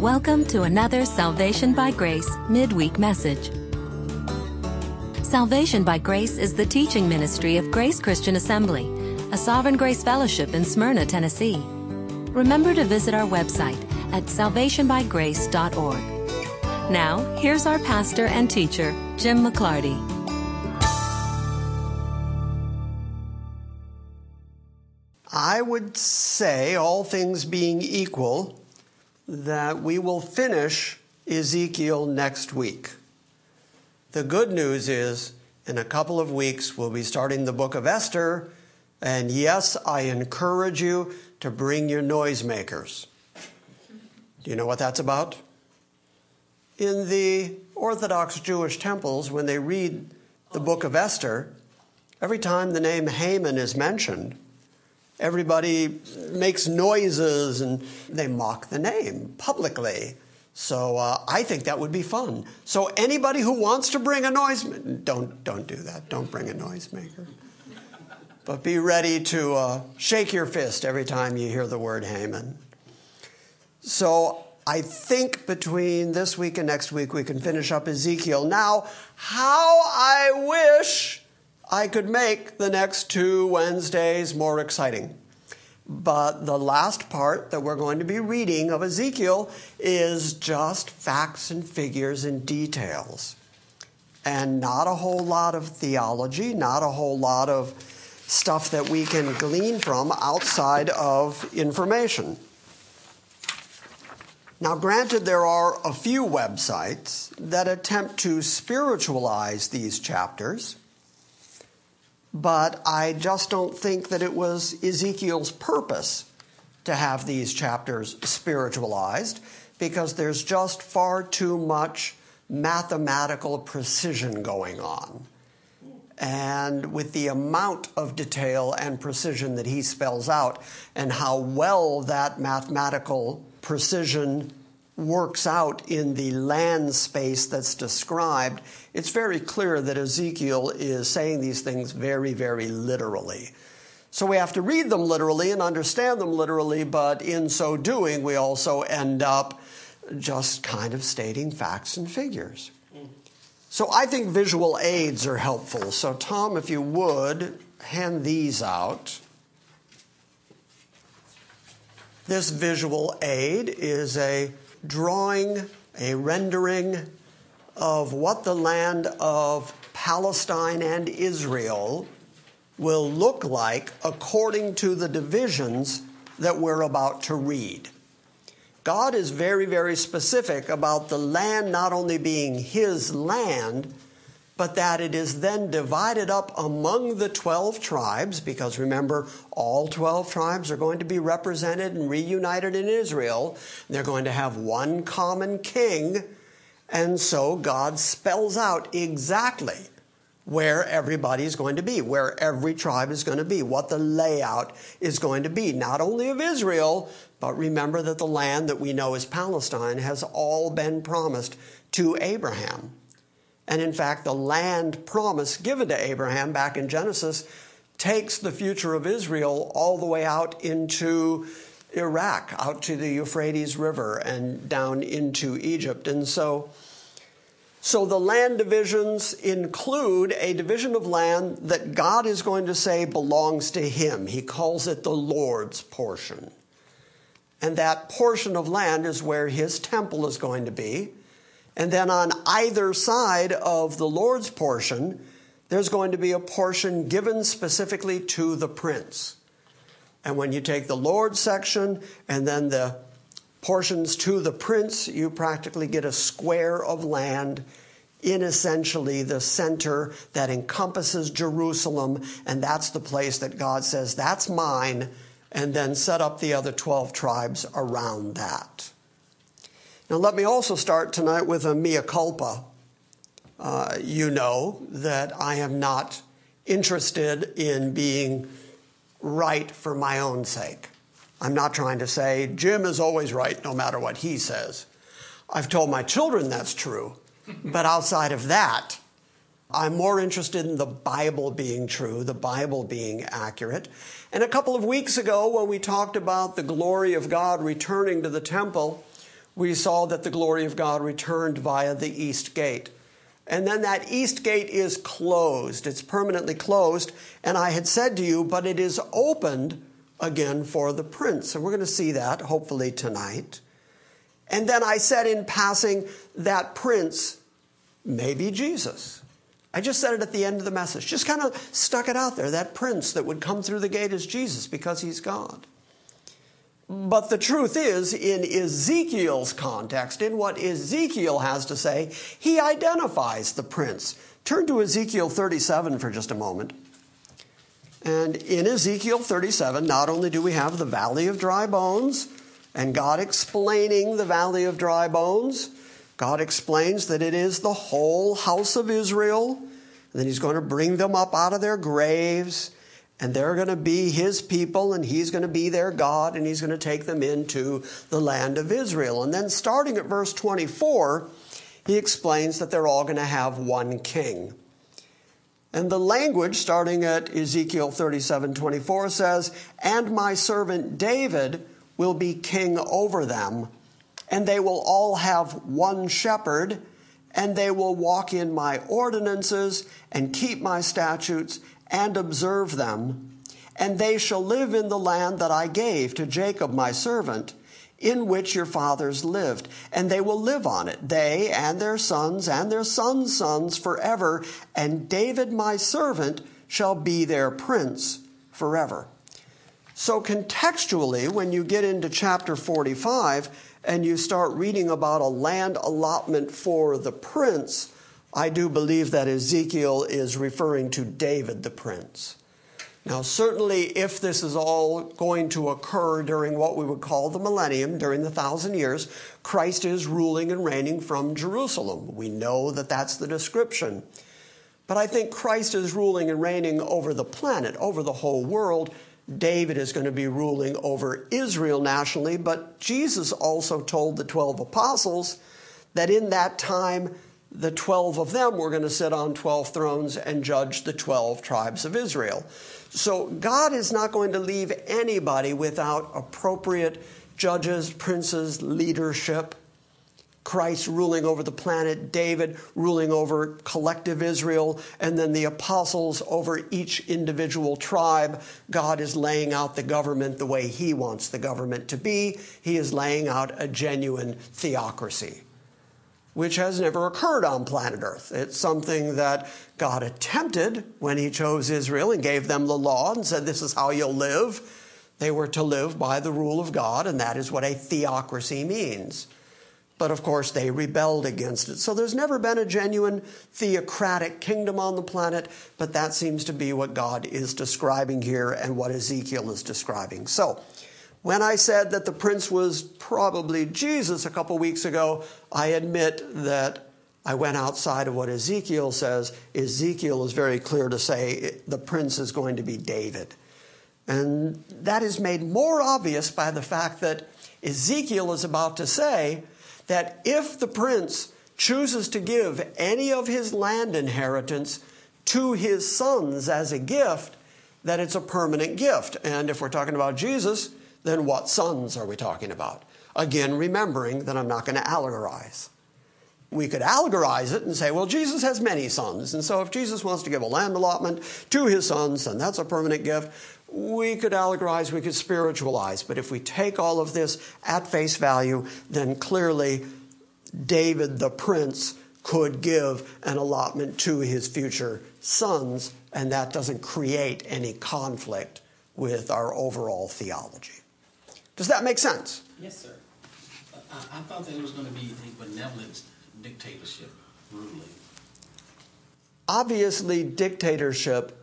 Welcome to another Salvation by Grace midweek message. Salvation by Grace is the teaching ministry of Grace Christian Assembly, a Sovereign Grace Fellowship in Smyrna, Tennessee. Remember to visit our website at salvationbygrace.org. Now, here's our pastor and teacher, Jim McClarty. I would say, all things being equal, that we will finish Ezekiel next week. The good news is, in a couple of weeks, we'll be starting the book of Esther. And yes, I encourage you to bring your noisemakers. Do you know what that's about? In the Orthodox Jewish temples, when they read the book of Esther, every time the name Haman is mentioned, everybody makes noises and they mock the name publicly. So uh, I think that would be fun. So anybody who wants to bring a noise, don't don't do that. Don't bring a noisemaker. But be ready to uh, shake your fist every time you hear the word Haman. So I think between this week and next week we can finish up Ezekiel. Now, how I wish I could make the next two Wednesdays more exciting. But the last part that we're going to be reading of Ezekiel is just facts and figures and details. And not a whole lot of theology, not a whole lot of stuff that we can glean from outside of information. Now, granted, there are a few websites that attempt to spiritualize these chapters, but I just don't think that it was Ezekiel's purpose to have these chapters spiritualized because there's just far too much mathematical precision going on. And with the amount of detail and precision that he spells out, and how well that mathematical precision works out in the land space that's described, it's very clear that Ezekiel is saying these things very, very literally. So we have to read them literally and understand them literally, but in so doing, we also end up just kind of stating facts and figures. So I think visual aids are helpful. So, Tom, if you would, hand these out. This visual aid is a drawing, a rendering of what the land of Palestine and Israel will look like according to the divisions that we're about to read. God is very, very specific about the land not only being His land, but that it is then divided up among the 12 tribes, because remember, all 12 tribes are going to be represented and reunited in Israel. They're going to have one common king. And so God spells out exactly where everybody is going to be, where every tribe is going to be, what the layout is going to be, not only of Israel, but remember that the land that we know as Palestine has all been promised to Abraham. And in fact, the land promise given to Abraham back in Genesis takes the future of Israel all the way out into Iraq, out to the Euphrates River and down into Egypt. And so, so the land divisions include a division of land that God is going to say belongs to him. He calls it the Lord's portion. And that portion of land is where his temple is going to be. And then on either side of the Lord's portion, there's going to be a portion given specifically to the prince. And when you take the Lord's section and then the portions to the prince, you practically get a square of land in essentially the center that encompasses Jerusalem. And that's the place that God says, that's mine and then set up the other 12 tribes around that. Now, let me also start tonight with a mea culpa. Uh, you know that I am not interested in being right for my own sake. I'm not trying to say Jim is always right no matter what he says. I've told my children that's true, but outside of that, I'm more interested in the Bible being true, the Bible being accurate. And a couple of weeks ago, when we talked about the glory of God returning to the temple, we saw that the glory of God returned via the east gate. And then that east gate is closed. It's permanently closed. And I had said to you, but it is opened again for the prince. And we're going to see that hopefully tonight. And then I said in passing that prince may be Jesus. I just said it at the end of the message. Just kind of stuck it out there. That prince that would come through the gate is Jesus because he's God. But the truth is, in Ezekiel's context, in what Ezekiel has to say, he identifies the prince. Turn to Ezekiel 37 for just a moment. And in Ezekiel 37, not only do we have the valley of dry bones and God explaining the valley of dry bones, God explains that it is the whole house of Israel, and that He's going to bring them up out of their graves, and they're going to be His people, and He's going to be their God, and He's going to take them into the land of Israel. And then starting at verse 24, He explains that they're all going to have one king. And the language starting at Ezekiel 37 24 says, And my servant David will be king over them, and they will all have one shepherd, and they will walk in my ordinances and keep my statutes and observe them. And they shall live in the land that I gave to Jacob my servant in which your fathers lived, and they will live on it, they and their sons and their sons' sons forever, and David my servant shall be their prince forever. So, contextually, when you get into chapter 45 and you start reading about a land allotment for the prince, I do believe that Ezekiel is referring to David the prince. Now, certainly, if this is all going to occur during what we would call the millennium, during the thousand years, Christ is ruling and reigning from Jerusalem. We know that that's the description. But I think Christ is ruling and reigning over the planet, over the whole world. David is going to be ruling over Israel nationally, but Jesus also told the 12 apostles that in that time, the 12 of them were going to sit on 12 thrones and judge the 12 tribes of Israel. So God is not going to leave anybody without appropriate judges, princes, leadership. Christ ruling over the planet, David ruling over collective Israel, and then the apostles over each individual tribe. God is laying out the government the way He wants the government to be. He is laying out a genuine theocracy which has never occurred on planet Earth. It's something that God attempted when He chose Israel and gave them the law and said, This is how you'll live. They were to live by the rule of God, and that is what a theocracy means. But of course, they rebelled against it. So there's never been a genuine theocratic kingdom on the planet, but that seems to be what God is describing here and what Ezekiel is describing. So, when I said that the prince was probably Jesus a couple weeks ago, I admit that I went outside of what Ezekiel says. Ezekiel is very clear to say the prince is going to be David. And that is made more obvious by the fact that Ezekiel is about to say that if the prince chooses to give any of his land inheritance to his sons as a gift, that it's a permanent gift. And if we're talking about Jesus, then what sons are we talking about? Again, remembering that I'm not going to allegorize. We could allegorize it and say, well, Jesus has many sons. And so if Jesus wants to give a land allotment to his sons, then that's a permanent gift. We could allegorize, we could spiritualize. But if we take all of this at face value, then clearly David the prince could give an allotment to his future sons, and that doesn't create any conflict with our overall theology. Does that make sense? Yes, sir. I, I thought that it was going to be a benevolent dictatorship ruling. Obviously, dictatorship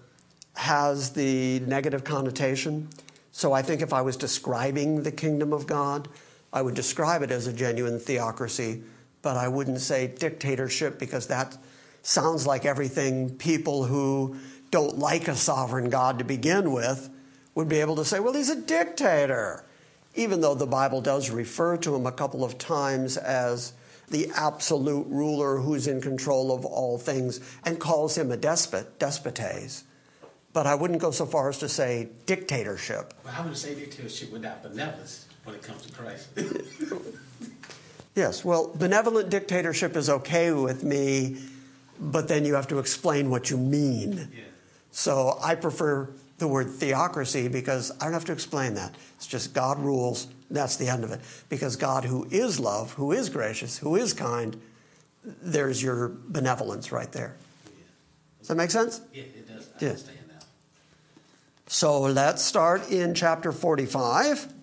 has the negative connotation. So I think if I was describing the kingdom of God, I would describe it as a genuine theocracy, but I wouldn't say dictatorship because that sounds like everything people who don't like a sovereign God to begin with would be able to say, well, he's a dictator even though the Bible does refer to him a couple of times as the absolute ruler who's in control of all things and calls him a despot, despotes. But I wouldn't go so far as to say dictatorship. Well, I would I say dictatorship without benevolence when it comes to Christ. Yes, well, benevolent dictatorship is okay with me, but then you have to explain what you mean. Yeah. So I prefer the word theocracy because I don't have to explain that. It's just God rules, that's the end of it. Because God, who is love, who is gracious, who is kind, there's your benevolence right there. Does that make sense? Yeah, it does. I Yeah. understand now. So let's start in chapter 45.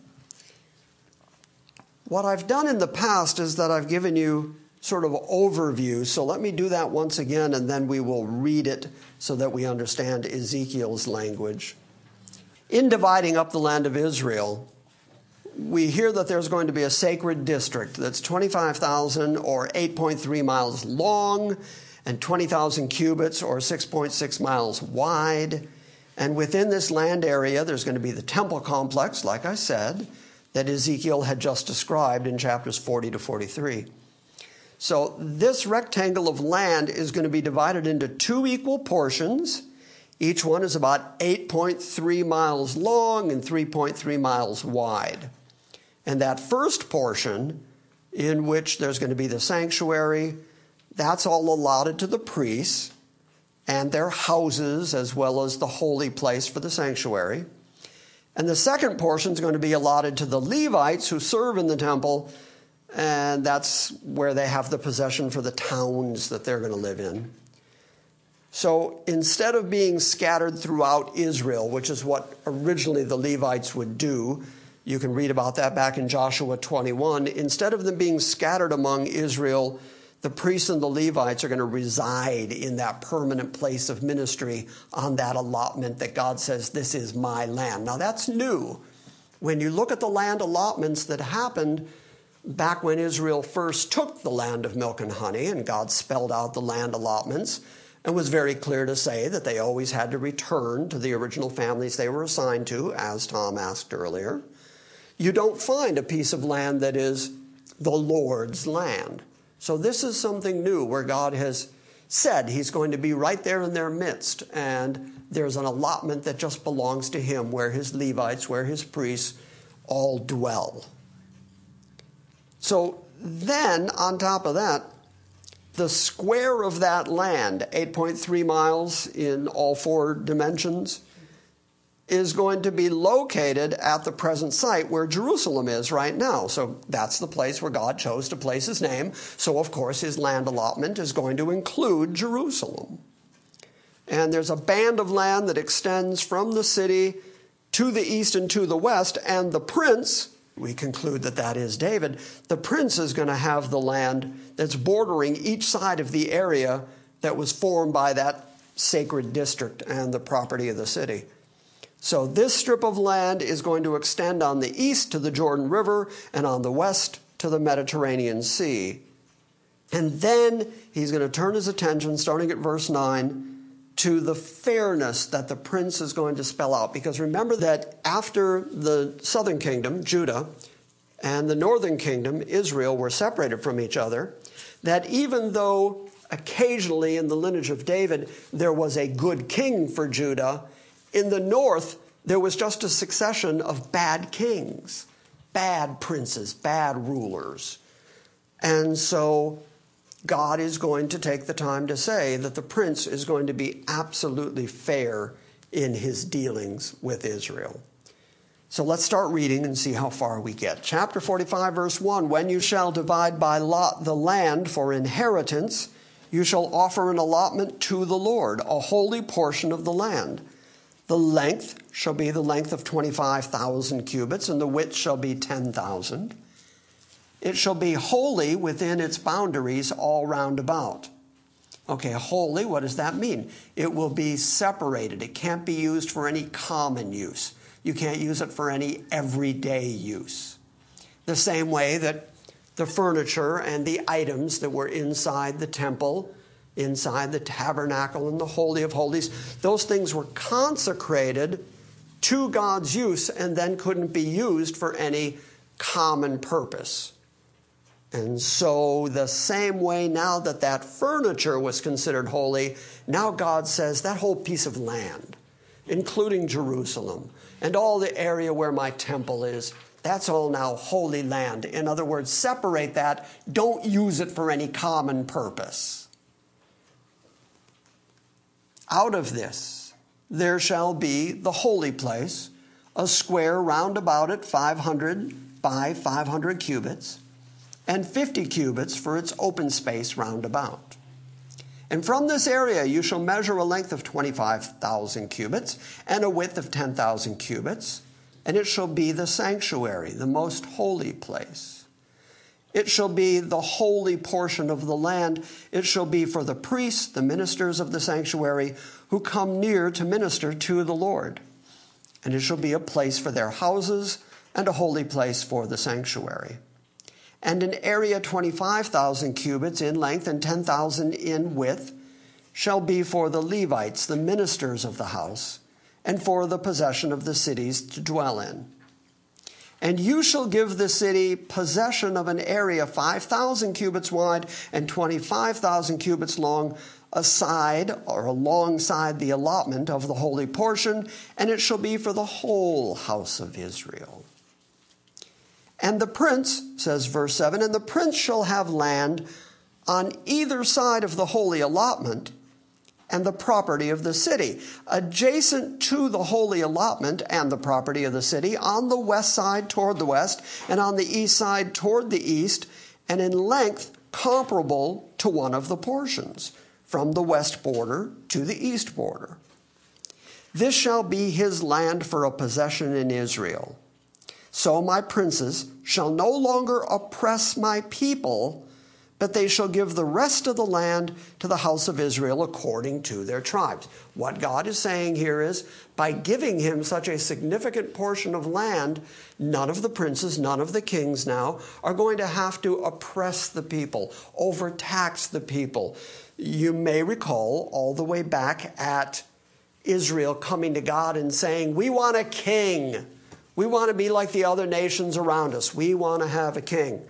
What I've done in the past is that I've given you sort of overview. So let me do that once again and then we will read it so that we understand Ezekiel's language. In dividing up the land of Israel, we hear that there's going to be a sacred district that's 25,000 or 8.3 miles long and 20,000 cubits or 6.6 miles wide. And within this land area, there's going to be the temple complex, like I said, that Ezekiel had just described in chapters 40 to 43. So, this rectangle of land is going to be divided into two equal portions. Each one is about 8.3 miles long and 3.3 miles wide. And that first portion, in which there's going to be the sanctuary, that's all allotted to the priests and their houses, as well as the holy place for the sanctuary. And the second portion is going to be allotted to the Levites who serve in the temple, and that's where they have the possession for the towns that they're going to live in. So instead of being scattered throughout Israel, which is what originally the Levites would do, you can read about that back in Joshua 21. Instead of them being scattered among Israel, the priests and the Levites are going to reside in that permanent place of ministry on that allotment that God says, This is my land. Now that's new. When you look at the land allotments that happened back when Israel first took the land of milk and honey, and God spelled out the land allotments and was very clear to say that they always had to return to the original families they were assigned to, as Tom asked earlier. You don't find a piece of land that is the Lord's land. So, this is something new where God has said He's going to be right there in their midst, and there's an allotment that just belongs to Him where His Levites, where His priests all dwell. So, then on top of that, the square of that land, 8.3 miles in all four dimensions, is going to be located at the present site where Jerusalem is right now. So that's the place where God chose to place his name. So, of course, his land allotment is going to include Jerusalem. And there's a band of land that extends from the city to the east and to the west, and the prince, we conclude that that is David, the prince is going to have the land that's bordering each side of the area that was formed by that sacred district and the property of the city. So, this strip of land is going to extend on the east to the Jordan River and on the west to the Mediterranean Sea. And then he's going to turn his attention, starting at verse 9, to the fairness that the prince is going to spell out. Because remember that after the southern kingdom, Judah, and the northern kingdom, Israel, were separated from each other, that even though occasionally in the lineage of David there was a good king for Judah, in the north there was just a succession of bad kings, bad princes, bad rulers. And so God is going to take the time to say that the prince is going to be absolutely fair in his dealings with Israel. So let's start reading and see how far we get. Chapter 45, verse 1 When you shall divide by lot the land for inheritance, you shall offer an allotment to the Lord, a holy portion of the land. The length shall be the length of 25,000 cubits, and the width shall be 10,000. It shall be holy within its boundaries all round about. Okay, holy, what does that mean? It will be separated. It can't be used for any common use. You can't use it for any everyday use. The same way that the furniture and the items that were inside the temple, inside the tabernacle and the Holy of Holies, those things were consecrated to God's use and then couldn't be used for any common purpose. And so, the same way now that that furniture was considered holy, now God says that whole piece of land, including Jerusalem and all the area where my temple is, That's all now holy land. In other words, separate that. Don't use it for any common purpose. Out of this, there shall be the holy place, a square round about it, 500 by 500 cubits, and 50 cubits for its open space round about. And from this area you shall measure a length of 25,000 cubits and a width of 10,000 cubits and it shall be the sanctuary, the most holy place. It shall be the holy portion of the land. It shall be for the priests, the ministers of the sanctuary, who come near to minister to the Lord. And it shall be a place for their houses and a holy place for the sanctuary. And an area 25,000 cubits in length and 10,000 in width shall be for the Levites, the ministers of the house and for the possession of the cities to dwell in. And you shall give the city possession of an area 5,000 cubits wide and 25,000 cubits long, aside or alongside the allotment of the holy portion, and it shall be for the whole house of Israel. And the prince, says verse 7, and the prince shall have land on either side of the holy allotment and the property of the city. Adjacent to the holy allotment and the property of the city, on the west side toward the west, and on the east side toward the east, and in length comparable to one of the portions, from the west border to the east border. This shall be his land for a possession in Israel. So my princes shall no longer oppress my people but they shall give the rest of the land to the house of Israel according to their tribes. What God is saying here is by giving him such a significant portion of land, none of the princes, none of the kings now are going to have to oppress the people, overtax the people. You may recall all the way back at Israel coming to God and saying, We want a king. We want to be like the other nations around us. We want to have a king.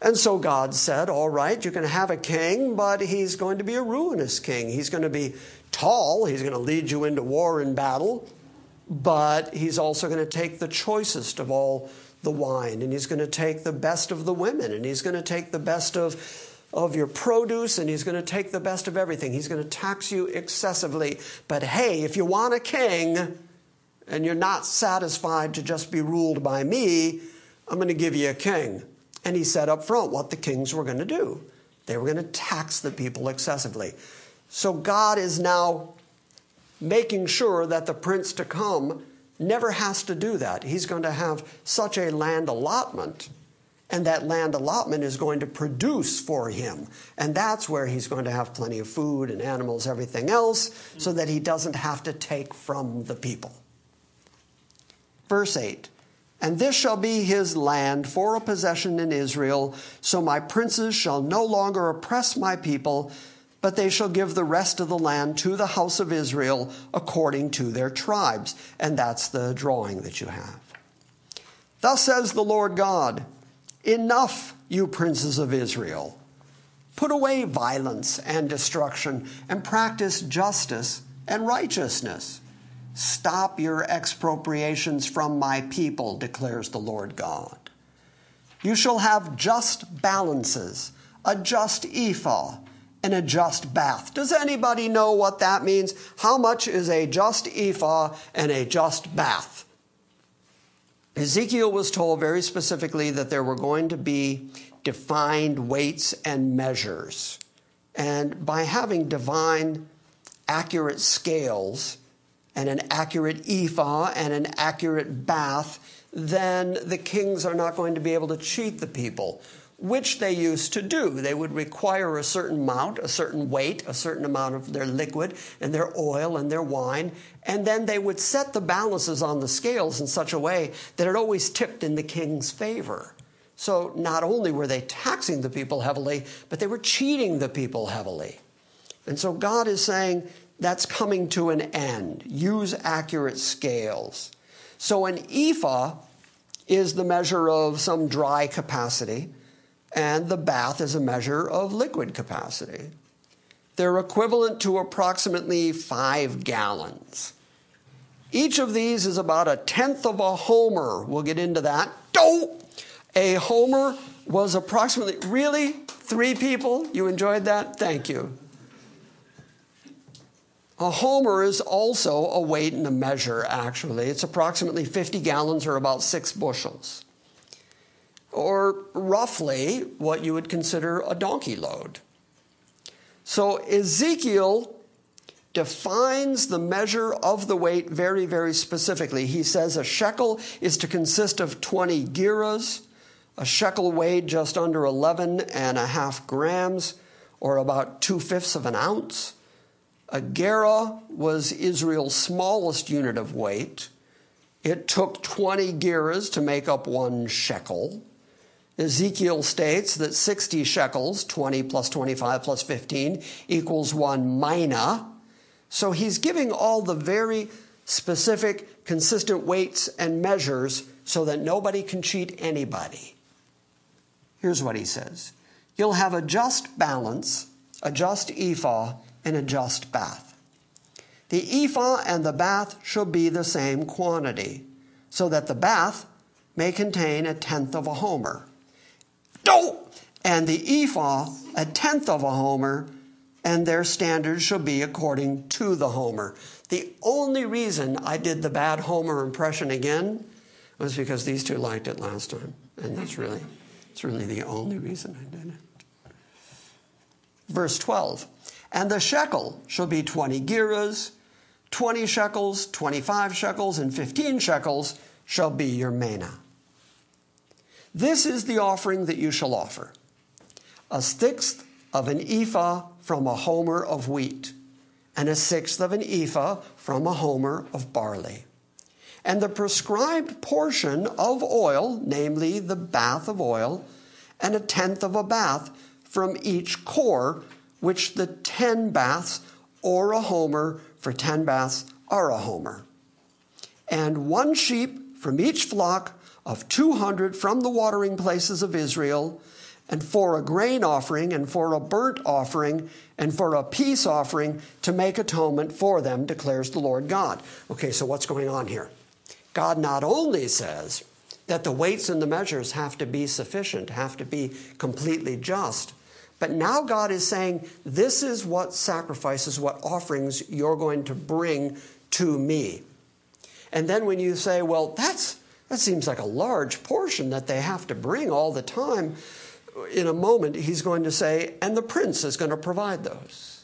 And so God said, All right, you can have a king, but he's going to be a ruinous king. He's going to be tall, he's going to lead you into war and battle, but he's also going to take the choicest of all the wine, and he's going to take the best of the women, and he's going to take the best of of your produce and he's going to take the best of everything. He's going to tax you excessively. But hey, if you want a king and you're not satisfied to just be ruled by me, I'm going to give you a king. And he said up front what the kings were going to do. They were going to tax the people excessively. So God is now making sure that the prince to come never has to do that. He's going to have such a land allotment, and that land allotment is going to produce for him. And that's where he's going to have plenty of food and animals, everything else, so that he doesn't have to take from the people. Verse 8 and this shall be his land for a possession in Israel. So my princes shall no longer oppress my people, but they shall give the rest of the land to the house of Israel according to their tribes. And that's the drawing that you have. Thus says the Lord God Enough, you princes of Israel. Put away violence and destruction, and practice justice and righteousness. Stop your expropriations from my people, declares the Lord God. You shall have just balances, a just ephah, and a just bath. Does anybody know what that means? How much is a just ephah and a just bath? Ezekiel was told very specifically that there were going to be defined weights and measures. And by having divine, accurate scales, and an accurate ephah and an accurate bath, then the kings are not going to be able to cheat the people, which they used to do. They would require a certain amount, a certain weight, a certain amount of their liquid and their oil and their wine, and then they would set the balances on the scales in such a way that it always tipped in the king's favor. So not only were they taxing the people heavily, but they were cheating the people heavily. And so God is saying, that's coming to an end. Use accurate scales. So an ephah is the measure of some dry capacity, and the bath is a measure of liquid capacity. They're equivalent to approximately five gallons. Each of these is about a tenth of a homer. We'll get into that. Oh! A homer was approximately, really? Three people? You enjoyed that? Thank you. A homer is also a weight and a measure, actually. It's approximately 50 gallons or about six bushels, or roughly what you would consider a donkey load. So Ezekiel defines the measure of the weight very, very specifically. He says a shekel is to consist of 20 gerahs. A shekel weighed just under 11 and a half grams, or about two fifths of an ounce. A gerah was Israel's smallest unit of weight. It took 20 gerahs to make up one shekel. Ezekiel states that 60 shekels, 20 plus 25 plus 15, equals one mina. So he's giving all the very specific, consistent weights and measures so that nobody can cheat anybody. Here's what he says You'll have a just balance, a just ephah, and a just bath. The ephah and the bath shall be the same quantity, so that the bath may contain a tenth of a homer. Oh! And the ephah a tenth of a homer, and their standards shall be according to the homer. The only reason I did the bad homer impression again was because these two liked it last time, and that's really, that's really the only reason I did it. Verse 12. And the shekel shall be 20 gerahs, 20 shekels, 25 shekels, and 15 shekels shall be your mina. This is the offering that you shall offer a sixth of an ephah from a homer of wheat, and a sixth of an ephah from a homer of barley. And the prescribed portion of oil, namely the bath of oil, and a tenth of a bath from each cor which the ten baths or a homer for ten baths are a homer. And one sheep from each flock of 200 from the watering places of Israel, and for a grain offering, and for a burnt offering, and for a peace offering to make atonement for them, declares the Lord God. Okay, so what's going on here? God not only says that the weights and the measures have to be sufficient, have to be completely just, but now God is saying, This is what sacrifices, what offerings you're going to bring to me. And then when you say, Well, that's, that seems like a large portion that they have to bring all the time, in a moment, he's going to say, And the prince is going to provide those.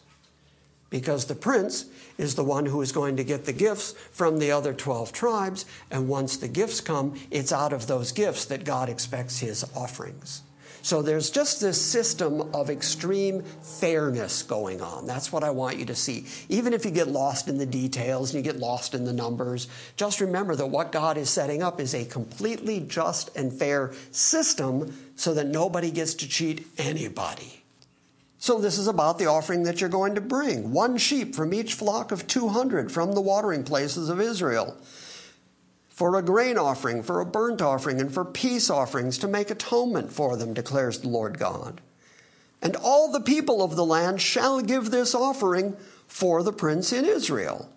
Because the prince is the one who is going to get the gifts from the other 12 tribes. And once the gifts come, it's out of those gifts that God expects his offerings. So there's just this system of extreme fairness going on. That's what I want you to see. Even if you get lost in the details and you get lost in the numbers, just remember that what God is setting up is a completely just and fair system so that nobody gets to cheat anybody. So, this is about the offering that you're going to bring one sheep from each flock of 200 from the watering places of Israel for a grain offering, for a burnt offering, and for peace offerings to make atonement for them, declares the Lord God. And all the people of the land shall give this offering for the prince in Israel.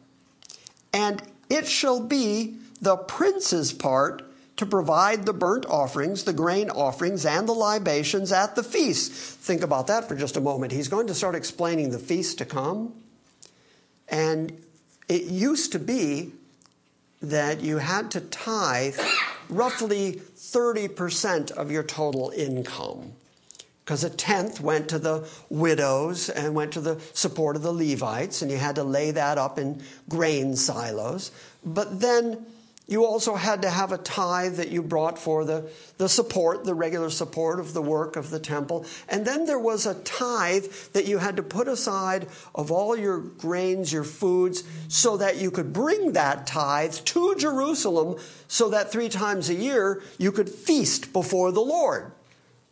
And it shall be the prince's part to provide the burnt offerings, the grain offerings, and the libations at the feast. Think about that for just a moment. He's going to start explaining the feast to come. And it used to be that you had to tithe roughly 30% of your total income because a tenth went to the widows and went to the support of the Levites, and you had to lay that up in grain silos. But then you also had to have a tithe that you brought for the, the support, the regular support of the work of the temple. And then there was a tithe that you had to put aside of all your grains, your foods, so that you could bring that tithe to Jerusalem so that three times a year you could feast before the Lord.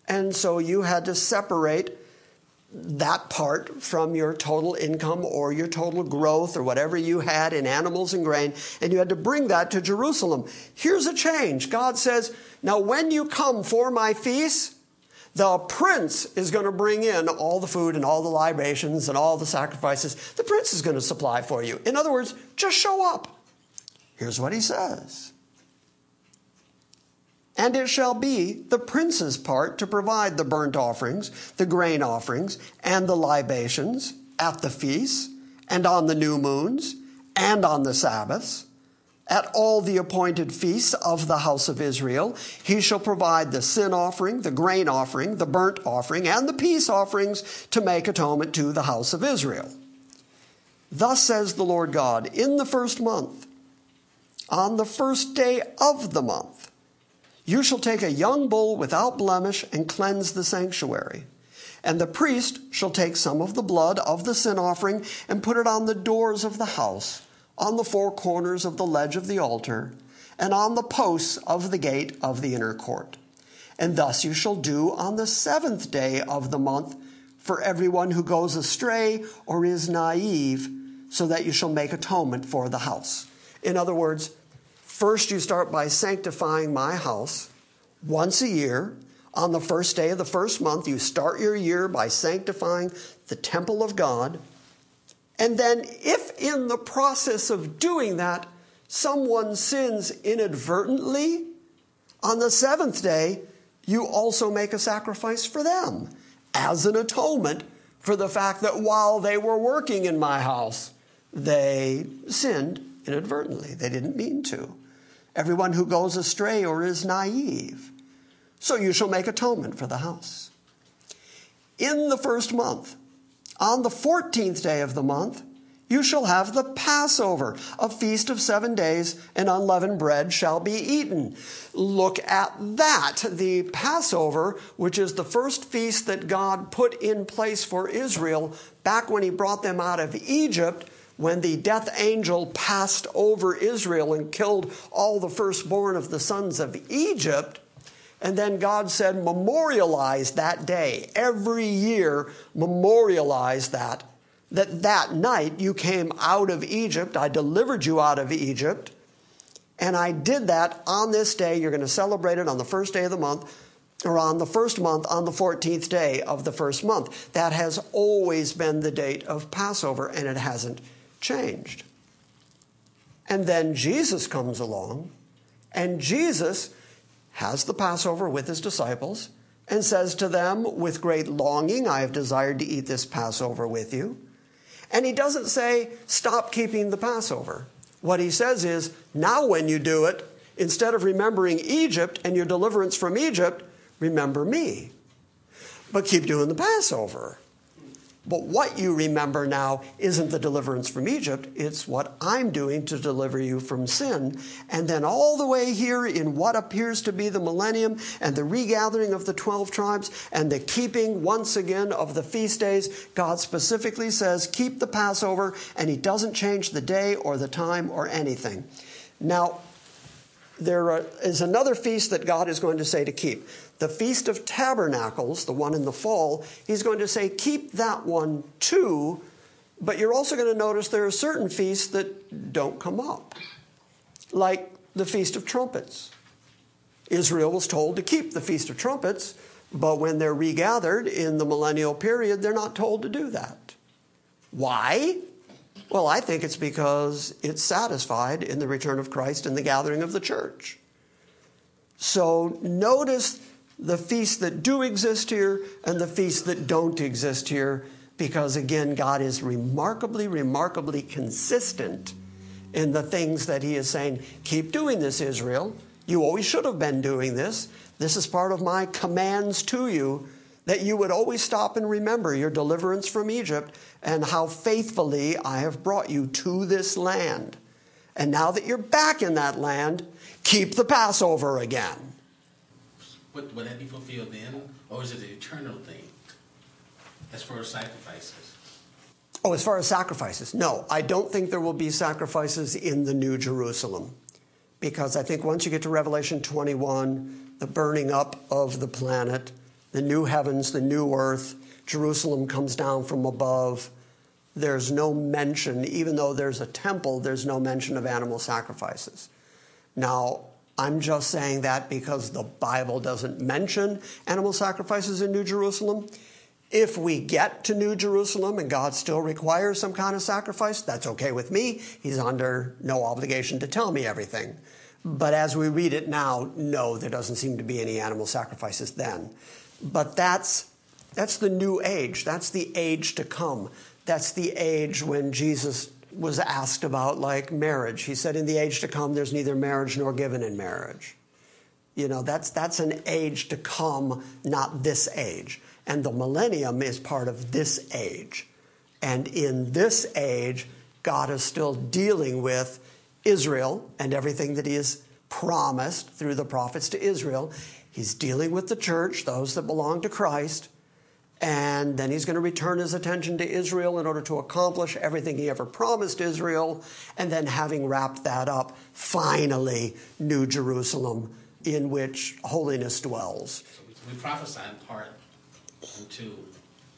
And so you had to separate that part from your total income or your total growth or whatever you had in animals and grain, and you had to bring that to Jerusalem. Here's a change. God says, Now, when you come for my feast, the prince is going to bring in all the food and all the libations and all the sacrifices. The prince is going to supply for you. In other words, just show up. Here's what he says. And it shall be the prince's part to provide the burnt offerings, the grain offerings, and the libations at the feasts, and on the new moons, and on the Sabbaths, at all the appointed feasts of the house of Israel. He shall provide the sin offering, the grain offering, the burnt offering, and the peace offerings to make atonement to the house of Israel. Thus says the Lord God, in the first month, on the first day of the month, you shall take a young bull without blemish and cleanse the sanctuary. And the priest shall take some of the blood of the sin offering and put it on the doors of the house, on the four corners of the ledge of the altar, and on the posts of the gate of the inner court. And thus you shall do on the seventh day of the month for everyone who goes astray or is naive, so that you shall make atonement for the house. In other words, first you start by sanctifying my house once a year on the first day of the first month, you start your year by sanctifying the temple of God. And then, if in the process of doing that, someone sins inadvertently, on the seventh day, you also make a sacrifice for them as an atonement for the fact that while they were working in my house, they sinned inadvertently. They didn't mean to. Everyone who goes astray or is naive so you shall make atonement for the house. In the first month, on the 14th day of the month, you shall have the Passover, a feast of seven days, and unleavened bread shall be eaten. Look at that. The Passover, which is the first feast that God put in place for Israel back when he brought them out of Egypt, when the death angel passed over Israel and killed all the firstborn of the sons of Egypt. And then God said, memorialize that day. Every year, memorialize that. That that night you came out of Egypt. I delivered you out of Egypt. And I did that on this day. You're going to celebrate it on the first day of the month, or on the first month, on the 14th day of the first month. That has always been the date of Passover, and it hasn't changed. And then Jesus comes along, and Jesus has the Passover with his disciples and says to them, With great longing, I have desired to eat this Passover with you. And he doesn't say, Stop keeping the Passover. What he says is, Now when you do it, instead of remembering Egypt and your deliverance from Egypt, remember me. But keep doing the Passover. But what you remember now isn't the deliverance from Egypt, it's what I'm doing to deliver you from sin. And then all the way here in what appears to be the millennium and the regathering of the 12 tribes and the keeping once again of the feast days, God specifically says, keep the Passover, and He doesn't change the day or the time or anything. Now, there is another feast that God is going to say to keep. The Feast of Tabernacles, the one in the fall, he's going to say, keep that one too, but you're also going to notice there are certain feasts that don't come up, like the Feast of Trumpets. Israel was told to keep the Feast of Trumpets, but when they're regathered in the millennial period, they're not told to do that. Why? Well, I think it's because it's satisfied in the return of Christ and the gathering of the church. So notice the feasts that do exist here and the feasts that don't exist here, because again, God is remarkably, remarkably consistent in the things that He is saying. Keep doing this, Israel. You always should have been doing this. This is part of my commands to you that you would always stop and remember your deliverance from Egypt and how faithfully I have brought you to this land. And now that you're back in that land, keep the Passover again. Would, that be fulfilled then, or is it an eternal thing as far as sacrifices? Oh, as far as sacrifices, no, I don't think there will be sacrifices in the New Jerusalem. Because I think once you get to Revelation 21, the burning up of the planet, the new heavens, the new earth, Jerusalem comes down from above. There's no mention, even though there's a temple, there's no mention of animal sacrifices. Now, I'm just saying that because the Bible doesn't mention animal sacrifices in New Jerusalem. If we get to New Jerusalem and God still requires some kind of sacrifice, that's okay with me. He's under no obligation to tell me everything. But as we read it now, no, there doesn't seem to be any animal sacrifices then. But that's, that's the new age. That's the age to come. That's the age when Jesus was asked about, like marriage. He said, In the age to come, there's neither marriage nor given in marriage. You know, that's, that's an age to come, not this age. And the millennium is part of this age. And in this age, God is still dealing with Israel and everything that He has promised through the prophets to Israel. He's dealing with the church, those that belong to Christ. And then he's going to return his attention to Israel in order to accomplish everything he ever promised Israel. And then, having wrapped that up, finally, New Jerusalem, in which holiness dwells. So we, we prophesy in part until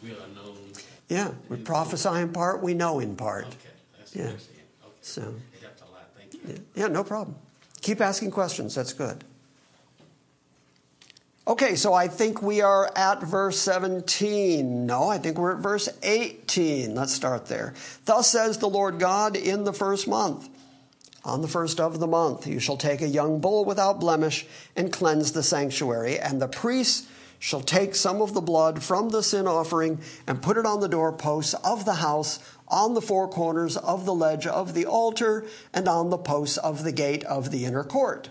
we are known. Yeah, we prophesy in part, we know in part. Okay, that's Yeah. what I'm saying. Okay. So- It helped a lot. Thank you. Yeah, no problem. Keep asking questions, that's good. Okay, so I think we are at verse 17. No, I think we're at verse 18. Let's start there. Thus says the Lord God in the first month. On the first of the month, you shall take a young bull without blemish and cleanse the sanctuary, and the priests shall take some of the blood from the sin offering and put it on the doorposts of the house, on the four corners of the ledge of the altar, and on the posts of the gate of the inner court.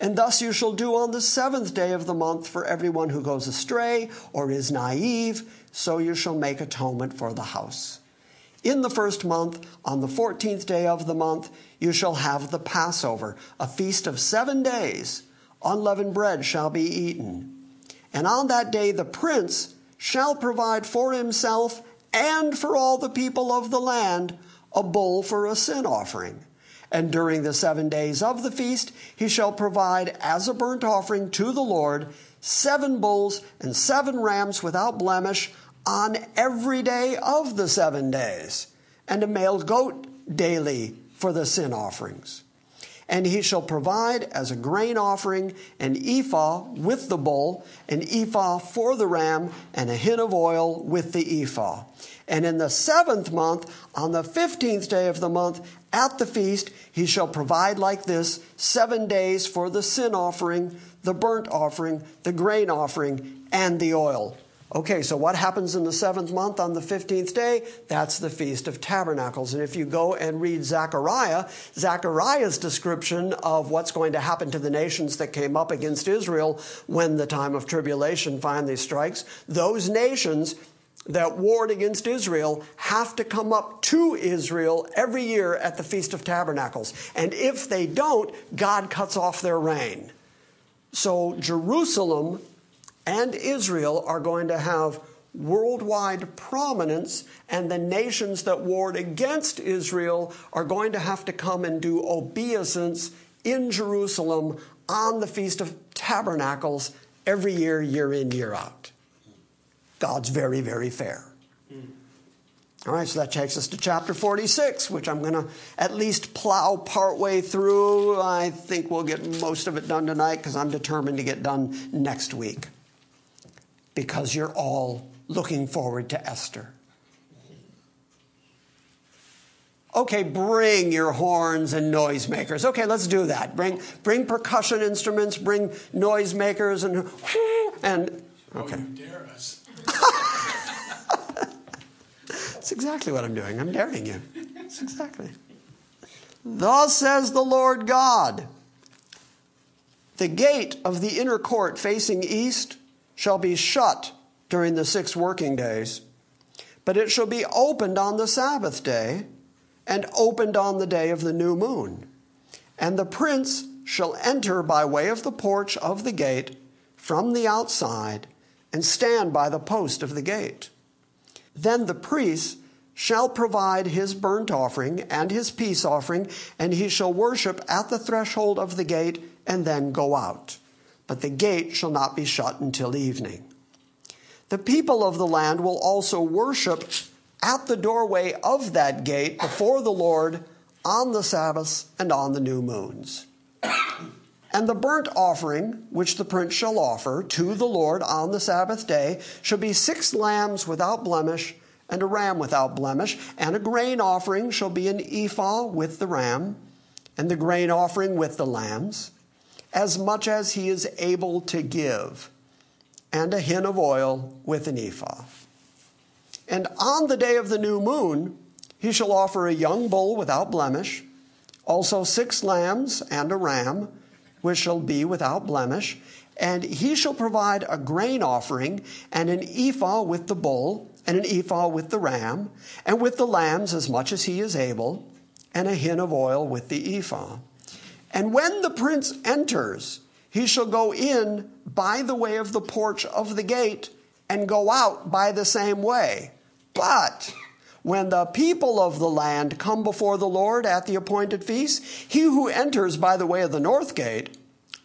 And thus you shall do on the seventh day of the month for everyone who goes astray or is naive, so you shall make atonement for the house. In the first month, on the fourteenth day of the month, you shall have the Passover, a feast of seven days. Unleavened bread shall be eaten. And on that day the prince shall provide for himself and for all the people of the land a bull for a sin offering. And during the seven days of the feast, he shall provide as a burnt offering to the Lord seven bulls and seven rams without blemish on every day of the seven days, and a male goat daily for the sin offerings. And he shall provide as a grain offering an ephah with the bull, an ephah for the ram, and a hin of oil with the ephah. And in the seventh month, on the fifteenth day of the month, at the feast, he shall provide like this seven days for the sin offering, the burnt offering, the grain offering, and the oil. Okay, so what happens in the seventh month on the 15th day? That's the Feast of Tabernacles. And if you go and read Zechariah, Zechariah's description of what's going to happen to the nations that came up against Israel when the time of tribulation finally strikes, those nations that warred against Israel have to come up to Israel every year at the Feast of Tabernacles. And if they don't, God cuts off their rain. So Jerusalem and Israel are going to have worldwide prominence, and the nations that warred against Israel are going to have to come and do obeisance in Jerusalem on the Feast of Tabernacles every year, year in, year out. God's very, very fair. All right, so that takes us to chapter 46, which I'm going to at least plow partway through. I think we'll get most of it done tonight because I'm determined to get done next week because you're all looking forward to Esther. Okay, bring your horns and noisemakers. Okay, let's do that. Bring, bring percussion instruments, bring noisemakers, and and okay. Oh, you dare us. That's exactly what I'm doing. I'm daring you. That's exactly. Thus says the Lord God The gate of the inner court facing east shall be shut during the six working days, but it shall be opened on the Sabbath day and opened on the day of the new moon. And the prince shall enter by way of the porch of the gate from the outside and stand by the post of the gate. Then the priest shall provide his burnt offering and his peace offering, and he shall worship at the threshold of the gate and then go out. But the gate shall not be shut until evening. The people of the land will also worship at the doorway of that gate before the Lord on the Sabbaths and on the new moons. And the burnt offering which the prince shall offer to the Lord on the Sabbath day shall be six lambs without blemish, and a ram without blemish, and a grain offering shall be an ephah with the ram, and the grain offering with the lambs, as much as he is able to give, and a hin of oil with an ephah. And on the day of the new moon, he shall offer a young bull without blemish, also six lambs and a ram, which shall be without blemish. And he shall provide a grain offering and an ephah with the bull, and an ephah with the ram, and with the lambs as much as he is able, and a hin of oil with the ephah. And when the prince enters, he shall go in by the way of the porch of the gate and go out by the same way. But when the people of the land come before the Lord at the appointed feast, he who enters by the way of the north gate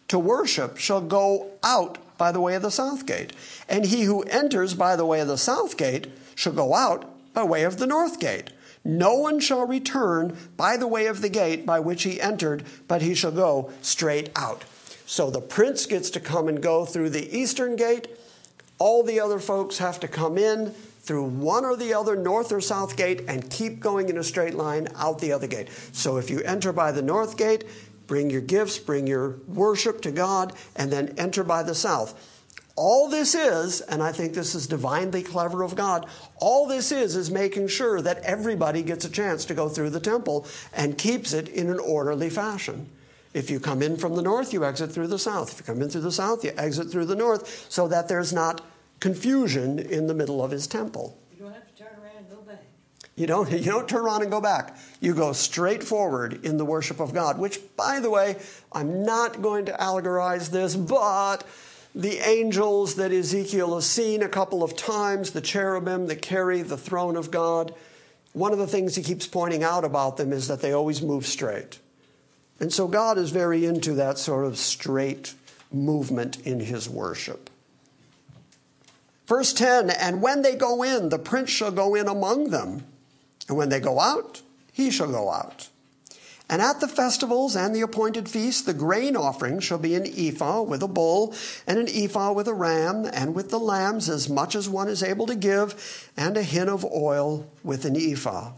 to worship shall go out by the way of the south gate. And he who enters by the way of the south gate shall go out by way of the north gate. No one shall return by the way of the gate by which he entered, but he shall go straight out. So the prince gets to come and go through the eastern gate. All the other folks have to come in through one or the other, north or south gate, and keep going in a straight line out the other gate. So if you enter by the north gate, bring your gifts, bring your worship to God, and then enter by the south. All this is, and I think this is divinely clever of God, all this is is making sure that everybody gets a chance to go through the temple and keeps it in an orderly fashion. If you come in from the north, you exit through the south. If you come in through the south, you exit through the north, so that there's not confusion in the middle of his temple. You don't have to turn around and go back. You don't, you don't turn around and go back. You go straight forward in the worship of God, which, by the way, I'm not going to allegorize this, but the angels that Ezekiel has seen a couple of times, the cherubim that carry the throne of God, one of the things he keeps pointing out about them is that they always move straight. And so God is very into that sort of straight movement in his worship. Verse 10 And when they go in, the prince shall go in among them. And when they go out, he shall go out. And at the festivals and the appointed feasts, the grain offering shall be an ephah with a bull, and an ephah with a ram, and with the lambs as much as one is able to give, and a hin of oil with an ephah.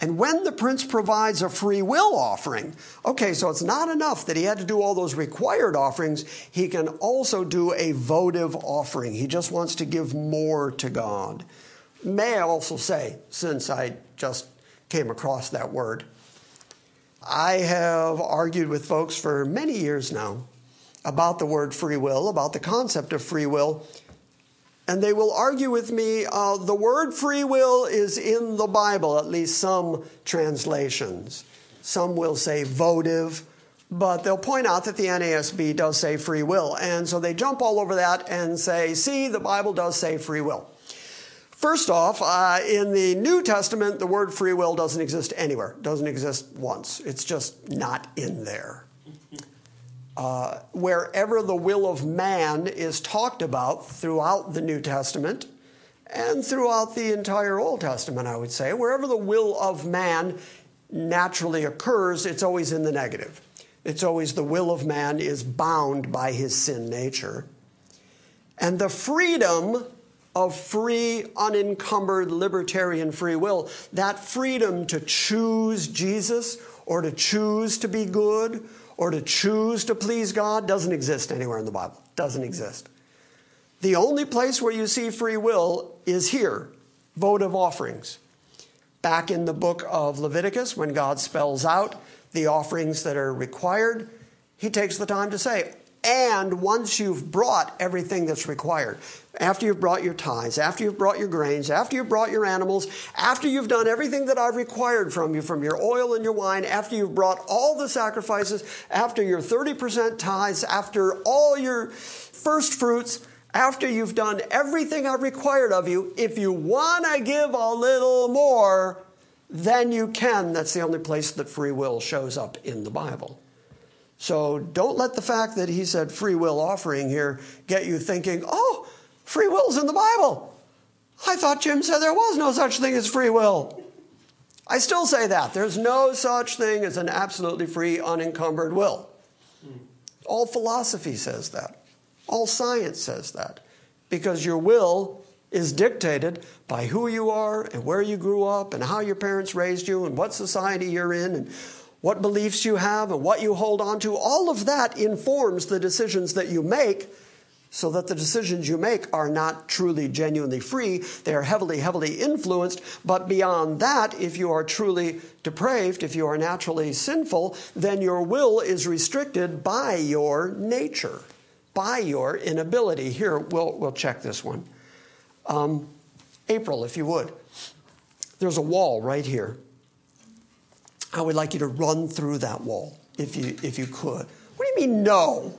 And when the prince provides a free will offering, okay, so it's not enough that he had to do all those required offerings, he can also do a votive offering. He just wants to give more to God. May I also say, since I just came across that word, I have argued with folks for many years now about the word free will, about the concept of free will, and they will argue with me uh, the word free will is in the Bible, at least some translations. Some will say votive, but they'll point out that the NASB does say free will. And so they jump all over that and say, see, the Bible does say free will. First off, uh, in the New Testament, the word free will doesn't exist anywhere, doesn't exist once. It's just not in there. Uh, wherever the will of man is talked about throughout the New Testament and throughout the entire Old Testament, I would say, wherever the will of man naturally occurs, it's always in the negative. It's always the will of man is bound by his sin nature. And the freedom of free, unencumbered, libertarian free will, that freedom to choose Jesus or to choose to be good or to choose to please God doesn't exist anywhere in the Bible. Doesn't exist. The only place where you see free will is here votive offerings. Back in the book of Leviticus, when God spells out the offerings that are required, he takes the time to say, and once you've brought everything that's required, after you've brought your tithes, after you've brought your grains, after you've brought your animals, after you've done everything that I've required from you, from your oil and your wine, after you've brought all the sacrifices, after your 30% tithes, after all your first fruits, after you've done everything I've required of you, if you want to give a little more, then you can. That's the only place that free will shows up in the Bible. So don't let the fact that he said free will offering here get you thinking, oh, free will's in the Bible. I thought Jim said there was no such thing as free will. I still say that. There's no such thing as an absolutely free, unencumbered will. All philosophy says that. All science says that. Because your will is dictated by who you are and where you grew up and how your parents raised you and what society you're in and what beliefs you have and what you hold on to. All of that informs the decisions that you make so that the decisions you make are not truly, genuinely free. They are heavily, heavily influenced. But beyond that, if you are truly depraved, if you are naturally sinful, then your will is restricted by your nature, by your inability. Here, we'll, we'll check this one. Um, April, if you would. There's a wall right here. I would like you to run through that wall if you, if you could. What do you mean, no?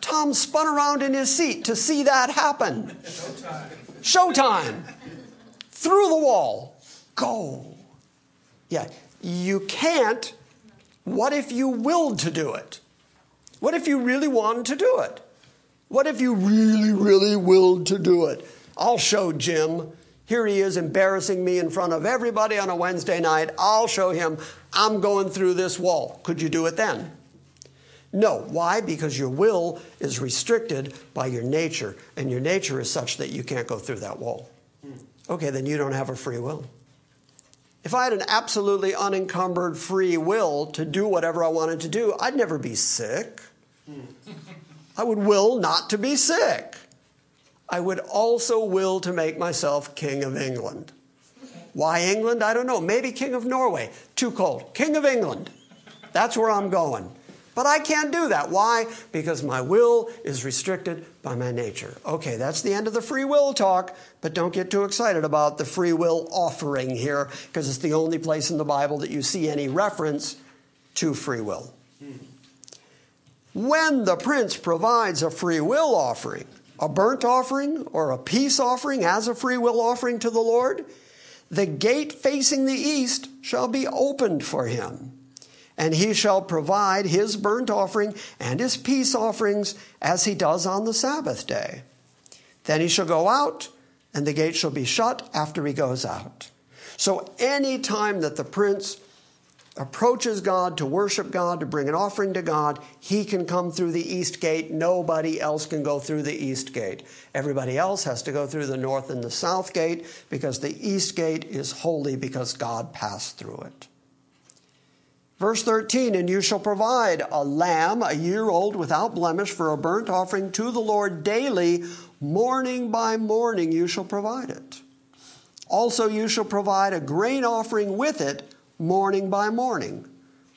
Tom spun around in his seat to see that happen. Showtime. Showtime. Through the wall. Go. Yeah, you can't. What if you willed to do it? What if you really wanted to do it? What if you really, really willed to do it? I'll show Jim. Here he is embarrassing me in front of everybody on a Wednesday night. I'll show him I'm going through this wall. Could you do it then? No. Why? Because your will is restricted by your nature, and your nature is such that you can't go through that wall. Okay, then you don't have a free will. If I had an absolutely unencumbered free will to do whatever I wanted to do, I'd never be sick. I would will not to be sick. I would also will to make myself king of England. Why England? I don't know. Maybe king of Norway. Too cold. King of England. That's where I'm going. But I can't do that. Why? Because my will is restricted by my nature. Okay, that's the end of the free will talk, but don't get too excited about the free will offering here, because it's the only place in the Bible that you see any reference to free will. Hmm. When the prince provides a free will offering, a burnt offering or a peace offering as a free will offering to the Lord, the gate facing the east shall be opened for him and he shall provide his burnt offering and his peace offerings as he does on the Sabbath day. Then he shall go out, and the gate shall be shut after he goes out. So, any time that the prince approaches God to worship God, to bring an offering to God, he can come through the east gate. Nobody else can go through the east gate. Everybody else has to go through the north and the south gate because the east gate is holy because God passed through it. Verse 13, and you shall provide a lamb a year old without blemish for a burnt offering to the Lord daily, morning by morning you shall provide it. Also, you shall provide a grain offering with it morning by morning,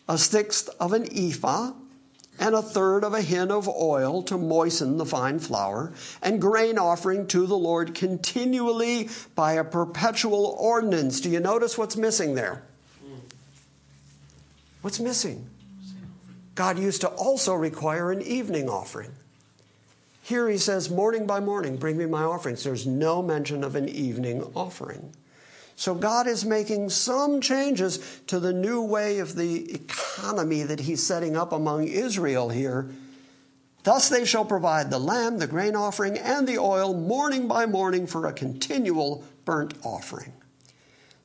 a sixth of an ephah, and a third of a hin of oil to moisten the fine flour, and grain offering to the Lord continually by a perpetual ordinance. Do you notice what's missing there? What's missing? God used to also require an evening offering. Here he says, morning by morning, bring me my offerings. There's no mention of an evening offering. So God is making some changes to the new way of the economy that he's setting up among Israel here. Thus they shall provide the lamb, the grain offering, and the oil morning by morning for a continual burnt offering.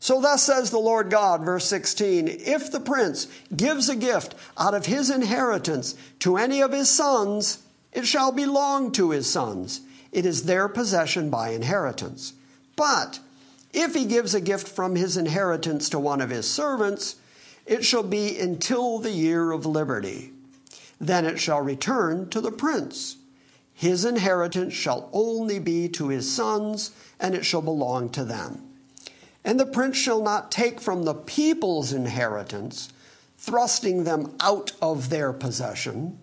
So thus says the Lord God, verse 16 If the prince gives a gift out of his inheritance to any of his sons, it shall belong to his sons. It is their possession by inheritance. But if he gives a gift from his inheritance to one of his servants, it shall be until the year of liberty. Then it shall return to the prince. His inheritance shall only be to his sons, and it shall belong to them. And the prince shall not take from the people's inheritance, thrusting them out of their possession.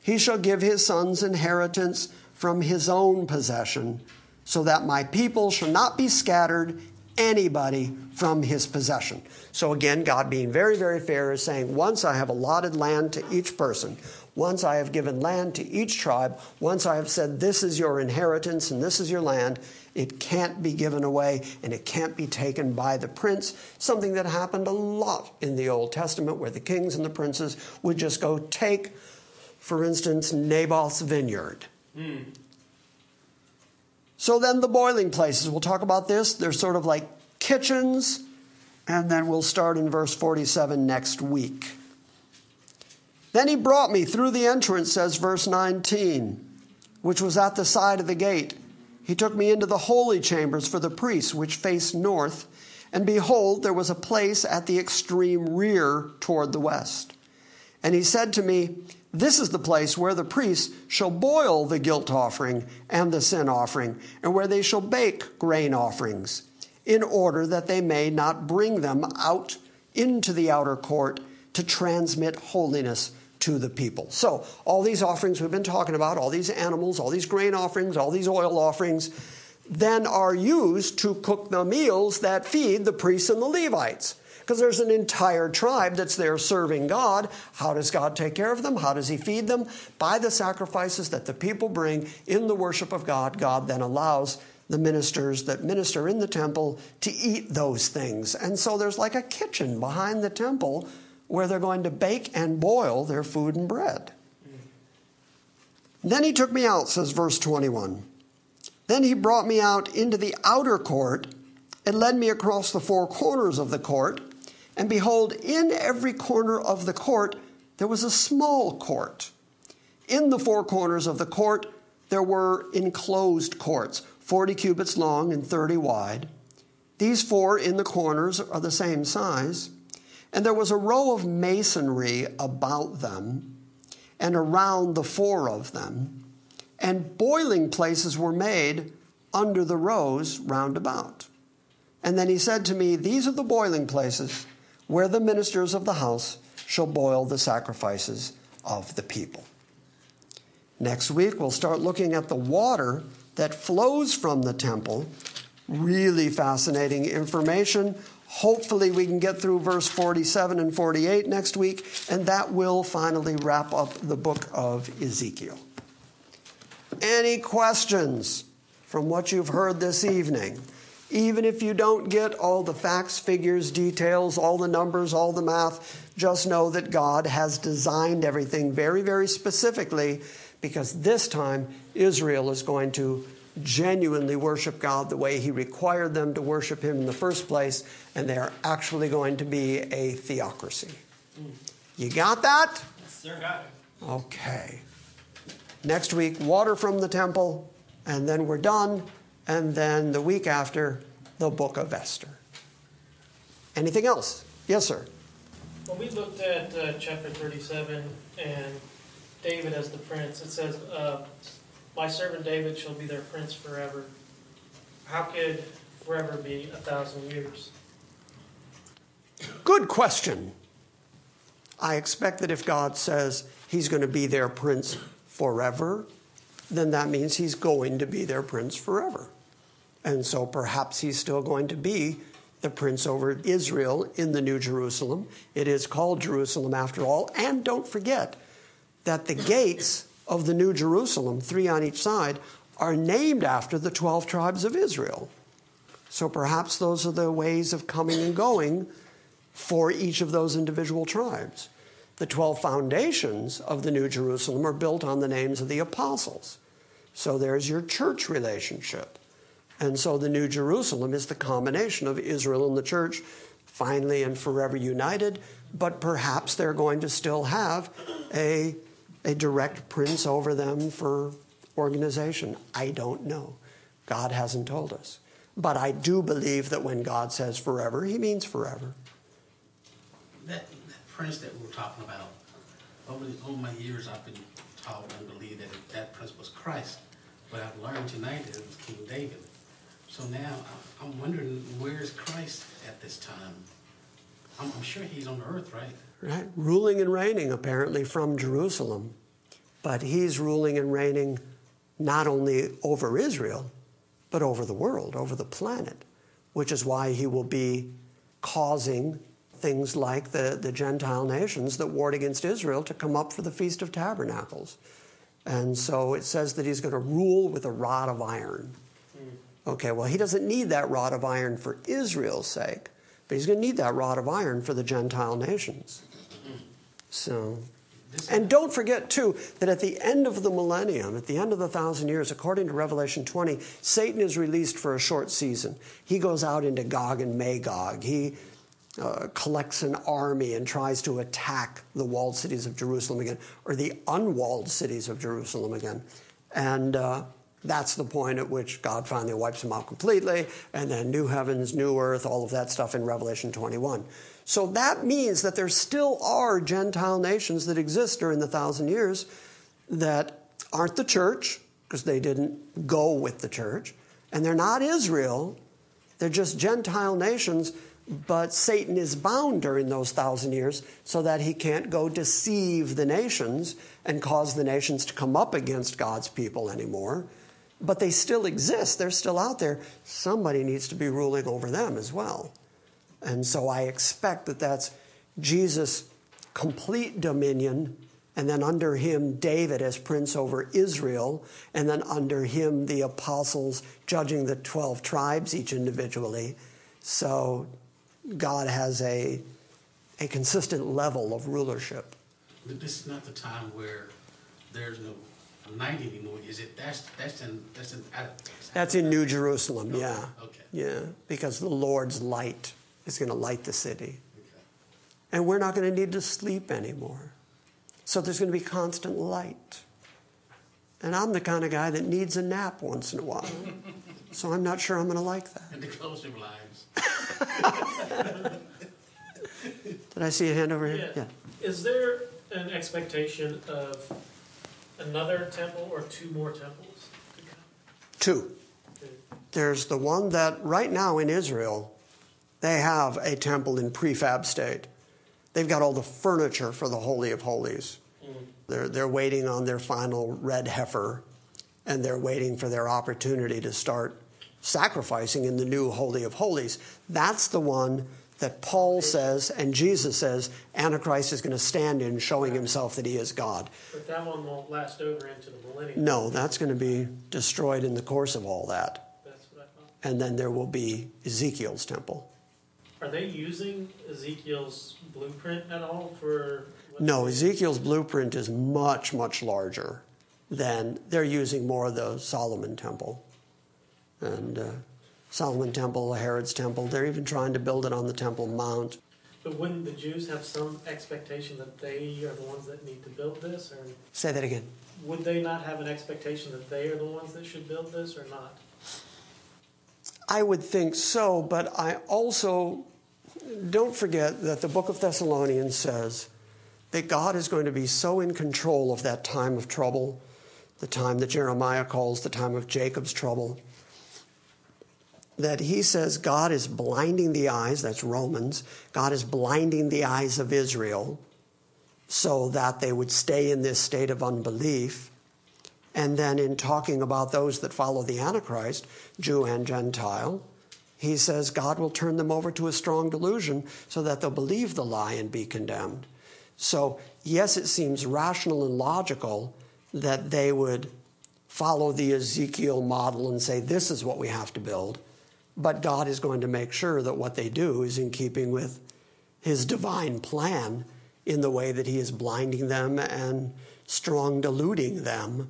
He shall give his sons inheritance from his own possession, so that my people shall not be scattered anybody from his possession. So again, God being very, very fair is saying, once I have allotted land to each person, once I have given land to each tribe, once I have said, this is your inheritance and this is your land, it can't be given away and it can't be taken by the prince, something that happened a lot in the Old Testament where the kings and the princes would just go take, for instance, Naboth's vineyard. Mm. So then the boiling places, we'll talk about this. They're sort of like kitchens, and then we'll start in verse 47 next week. Then he brought me through the entrance, says verse 19, which was at the side of the gate. He took me into the holy chambers for the priests, which faced north. And behold, there was a place at the extreme rear toward the west. And he said to me, This is the place where the priests shall boil the guilt offering and the sin offering, and where they shall bake grain offerings, in order that they may not bring them out into the outer court to transmit holiness to the people. So, all these offerings we've been talking about, all these animals, all these grain offerings, all these oil offerings, then are used to cook the meals that feed the priests and the Levites. Because there's an entire tribe that's there serving God. How does God take care of them? How does He feed them? By the sacrifices that the people bring in the worship of God, God then allows the ministers that minister in the temple to eat those things. And so there's like a kitchen behind the temple where they're going to bake and boil their food and bread. Then he took me out, says verse 21. Then he brought me out into the outer court and led me across the four corners of the court. And behold, in every corner of the court there was a small court. In the four corners of the court there were enclosed courts, 40 cubits long and 30 wide. These four in the corners are the same size. And there was a row of masonry about them and around the four of them and boiling places were made under the rows round about. And then he said to me, These are the boiling places where the ministers of the house shall boil the sacrifices of the people. Next week, we'll start looking at the water that flows from the temple. Really fascinating information. Hopefully, we can get through verse 47 and 48 next week, and that will finally wrap up the book of Ezekiel. Any questions from what you've heard this evening? Even if you don't get all the facts, figures, details, all the numbers, all the math, just know that God has designed everything very, very specifically because this time Israel is going to genuinely worship God the way He required them to worship Him in the first place, and they are actually going to be a theocracy. You got that? Yes, sir, got it. Okay. Next week, water from the temple, and then we're done. And then the week after, the book of Esther. Anything else? Yes, sir. When we looked at uh, chapter 37 and David as the prince, it says, uh, My servant David shall be their prince forever. How could forever be a thousand years? Good question. I expect that if God says he's going to be their prince forever, then that means he's going to be their prince forever. And so perhaps he's still going to be the prince over Israel in the New Jerusalem. It is called Jerusalem after all. And don't forget that the gates of the New Jerusalem, three on each side, are named after the 12 tribes of Israel. So perhaps those are the ways of coming and going for each of those individual tribes. The 12 foundations of the New Jerusalem are built on the names of the apostles. So there's your church relationship. And so the New Jerusalem is the combination of Israel and the church, finally and forever united, but perhaps they're going to still have a, a direct prince over them for organization. I don't know. God hasn't told us. But I do believe that when God says forever, he means forever. That, that prince that we were talking about, over, the, over my years, I've been taught and believed that that prince was Christ. But I've learned tonight that it was King David. So now I'm wondering where's Christ at this time? I'm, I'm sure he's on earth, right? Right? Ruling and reigning apparently from Jerusalem. But he's ruling and reigning not only over Israel, but over the world, over the planet, which is why he will be causing things like the, the Gentile nations that warred against Israel to come up for the Feast of Tabernacles. And so it says that he's going to rule with a rod of iron. Okay, well, he doesn't need that rod of iron for Israel's sake, but he's going to need that rod of iron for the Gentile nations. So, and don't forget, too, that at the end of the millennium, at the end of the thousand years, according to Revelation 20, Satan is released for a short season. He goes out into Gog and Magog. He, uh, collects an army and tries to attack the walled cities of Jerusalem again, or the unwalled cities of Jerusalem again. And uh, that's the point at which God finally wipes them out completely, and then new heavens, new earth, all of that stuff in Revelation 21. So that means that there still are Gentile nations that exist during the thousand years that aren't the church, because they didn't go with the church, and they're not Israel, they're just Gentile nations, but Satan is bound during those thousand years so that he can't go deceive the nations and cause the nations to come up against God's people anymore. But they still exist, they're still out there. Somebody needs to be ruling over them as well. And so I expect that that's Jesus' complete dominion, and then under him, David as prince over Israel, and then under him, the apostles judging the 12 tribes each individually. So God has a, a consistent level of rulership. This is not the time where there's no night anymore, is it? That's, that's in, that's in. I- That's in New Jerusalem, Okay, yeah. okay. Yeah, because the Lord's light is going to light the city. Okay. And we're not going to need to sleep anymore. So there's going to be constant light. And I'm the kind of guy that needs a nap once in a while. So I'm not sure I'm going to like that. And the closing lines. Did I see a hand over here? Yeah. Is there an expectation of another temple or two more temples? Two. There's the one that right now in Israel, they have a temple in prefab state. They've got all the furniture for the Holy of Holies. Mm-hmm. They're, they're waiting on their final red heifer, and they're waiting for their opportunity to start sacrificing in the new Holy of Holies. That's the one that Paul says and Jesus says Antichrist is going to stand in, showing himself that he is God. But that one won't last over into the millennium. No, that's going to be destroyed in the course of all that. That's what I thought. And then there will be Ezekiel's temple. Are they using Ezekiel's blueprint at all for? No, Ezekiel's blueprint is much, much larger than they're using more of the Solomon temple. And uh, Solomon temple, Herod's temple, they're even trying to build it on the Temple Mount. But wouldn't the Jews have some expectation that they are the ones that need to build this, or Say that again. would they not have an expectation that they are the ones that should build this, or not? I would think so, but I also don't forget that the book of Thessalonians says that God is going to be so in control of that time of trouble, the time that Jeremiah calls the time of Jacob's trouble, that he says God is blinding the eyes, that's Romans, God is blinding the eyes of Israel so that they would stay in this state of unbelief. And then in talking about those that follow the Antichrist, Jew and Gentile, he says God will turn them over to a strong delusion so that they'll believe the lie and be condemned. So, yes, it seems rational and logical that they would follow the Ezekiel model and say, this is what we have to build. But God is going to make sure that what they do is in keeping with his divine plan in the way that he is blinding them and strong deluding them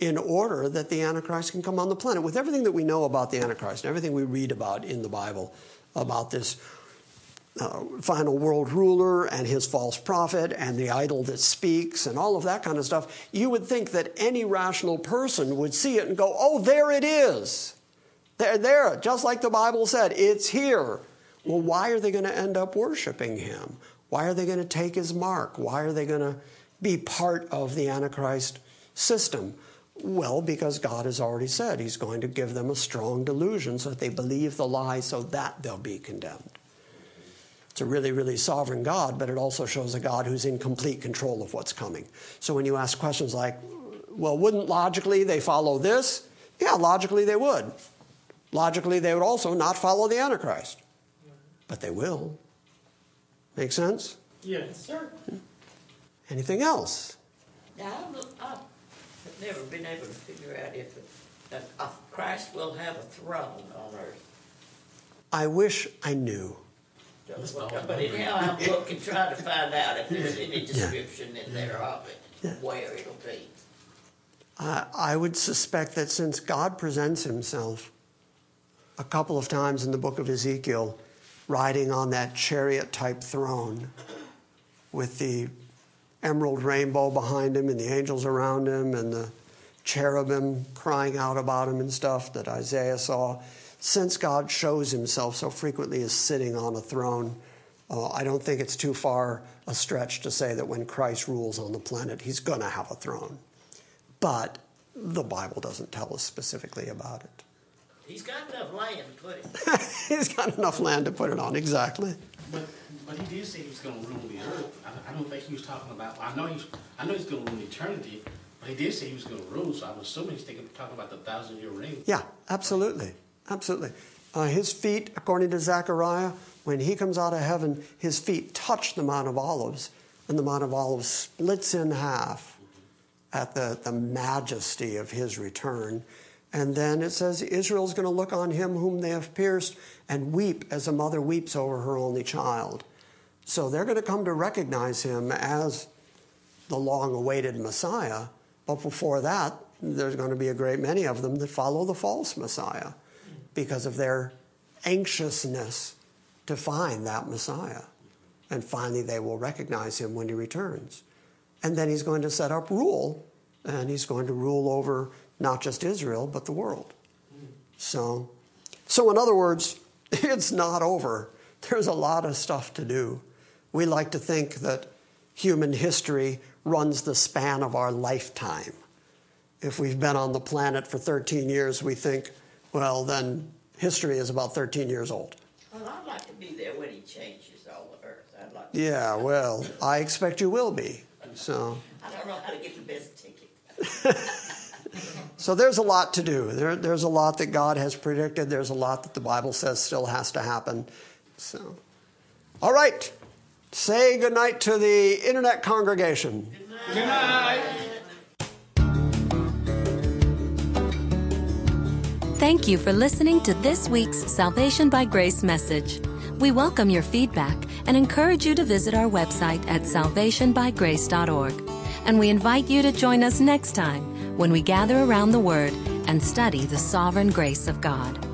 in order that the Antichrist can come on the planet. With everything that we know about the Antichrist and everything we read about in the Bible about this uh, final world ruler and his false prophet and the idol that speaks and all of that kind of stuff, you would think that any rational person would see it and go, oh, there it is. There, there, just like the Bible said, it's here. Well, why are they going to end up worshiping him? Why are they going to take his mark? Why are they going to be part of the Antichrist system? Well, because God has already said he's going to give them a strong delusion so that they believe the lie so that they'll be condemned. It's a really, really sovereign God, but it also shows a God who's in complete control of what's coming. So when you ask questions like, well, wouldn't logically they follow this? Yeah, logically they would. Logically, they would also not follow the Antichrist. But they will. Make sense? Yes. Sir, Anything else? now, I've I've never been able to figure out if, if Christ will have a throne on earth. I wish I knew. But anyhow, I'm looking, trying to find out if there's any description in there of it, Yeah. where it'll be. I, I would suspect that since God presents himself a couple of times in the book of Ezekiel riding on that chariot type throne with the emerald rainbow behind him and the angels around him and the cherubim crying out about him and stuff that Isaiah saw. Since God shows himself so frequently as sitting on a throne, uh, I don't think it's too far a stretch to say that when Christ rules on the planet, he's going to have a throne. But the Bible doesn't tell us specifically about it. He's got enough land to put it. he's got enough land to put it on, exactly. But, but he did say he was gonna rule the earth. I, I don't think he was talking about, I know he's, I know he's gonna rule eternity, but he did say he was gonna rule, so I'm assuming he's thinking, talking about the thousand year reign. Yeah, absolutely. Absolutely. Uh, his feet, according to Zechariah, when he comes out of heaven, his feet touch the Mount of Olives, and the Mount of Olives splits in half at the, the majesty of his return. And then it says Israel's going to look on him whom they have pierced and weep as a mother weeps over her only child. So they're going to come to recognize him as the long awaited Messiah. But before that, there's going to be a great many of them that follow the false Messiah because of their anxiousness to find that Messiah. And finally, they will recognize him when he returns. And then he's going to set up rule, and he's going to rule over not just Israel, but the world. So, so in other words, it's not over. There's a lot of stuff to do. We like to think that human history runs the span of our lifetime. If we've been on the planet for 13 years, we think, well, then history is about 13 years old. Well, I'd like to be there when he changes all the earth. I'd like. Yeah, well, I expect you will be. So, I don't know how to get the best ticket. so there's a lot to do. There, there's a lot that God has predicted. There's a lot that the Bible says still has to happen. So, all right. Say goodnight to the internet congregation. Goodnight. Thank you for listening to this week's Salvation by Grace message. We welcome your feedback and encourage you to visit our website at salvationbygrace.org. And we invite you to join us next time when we gather around the Word and study the sovereign grace of God.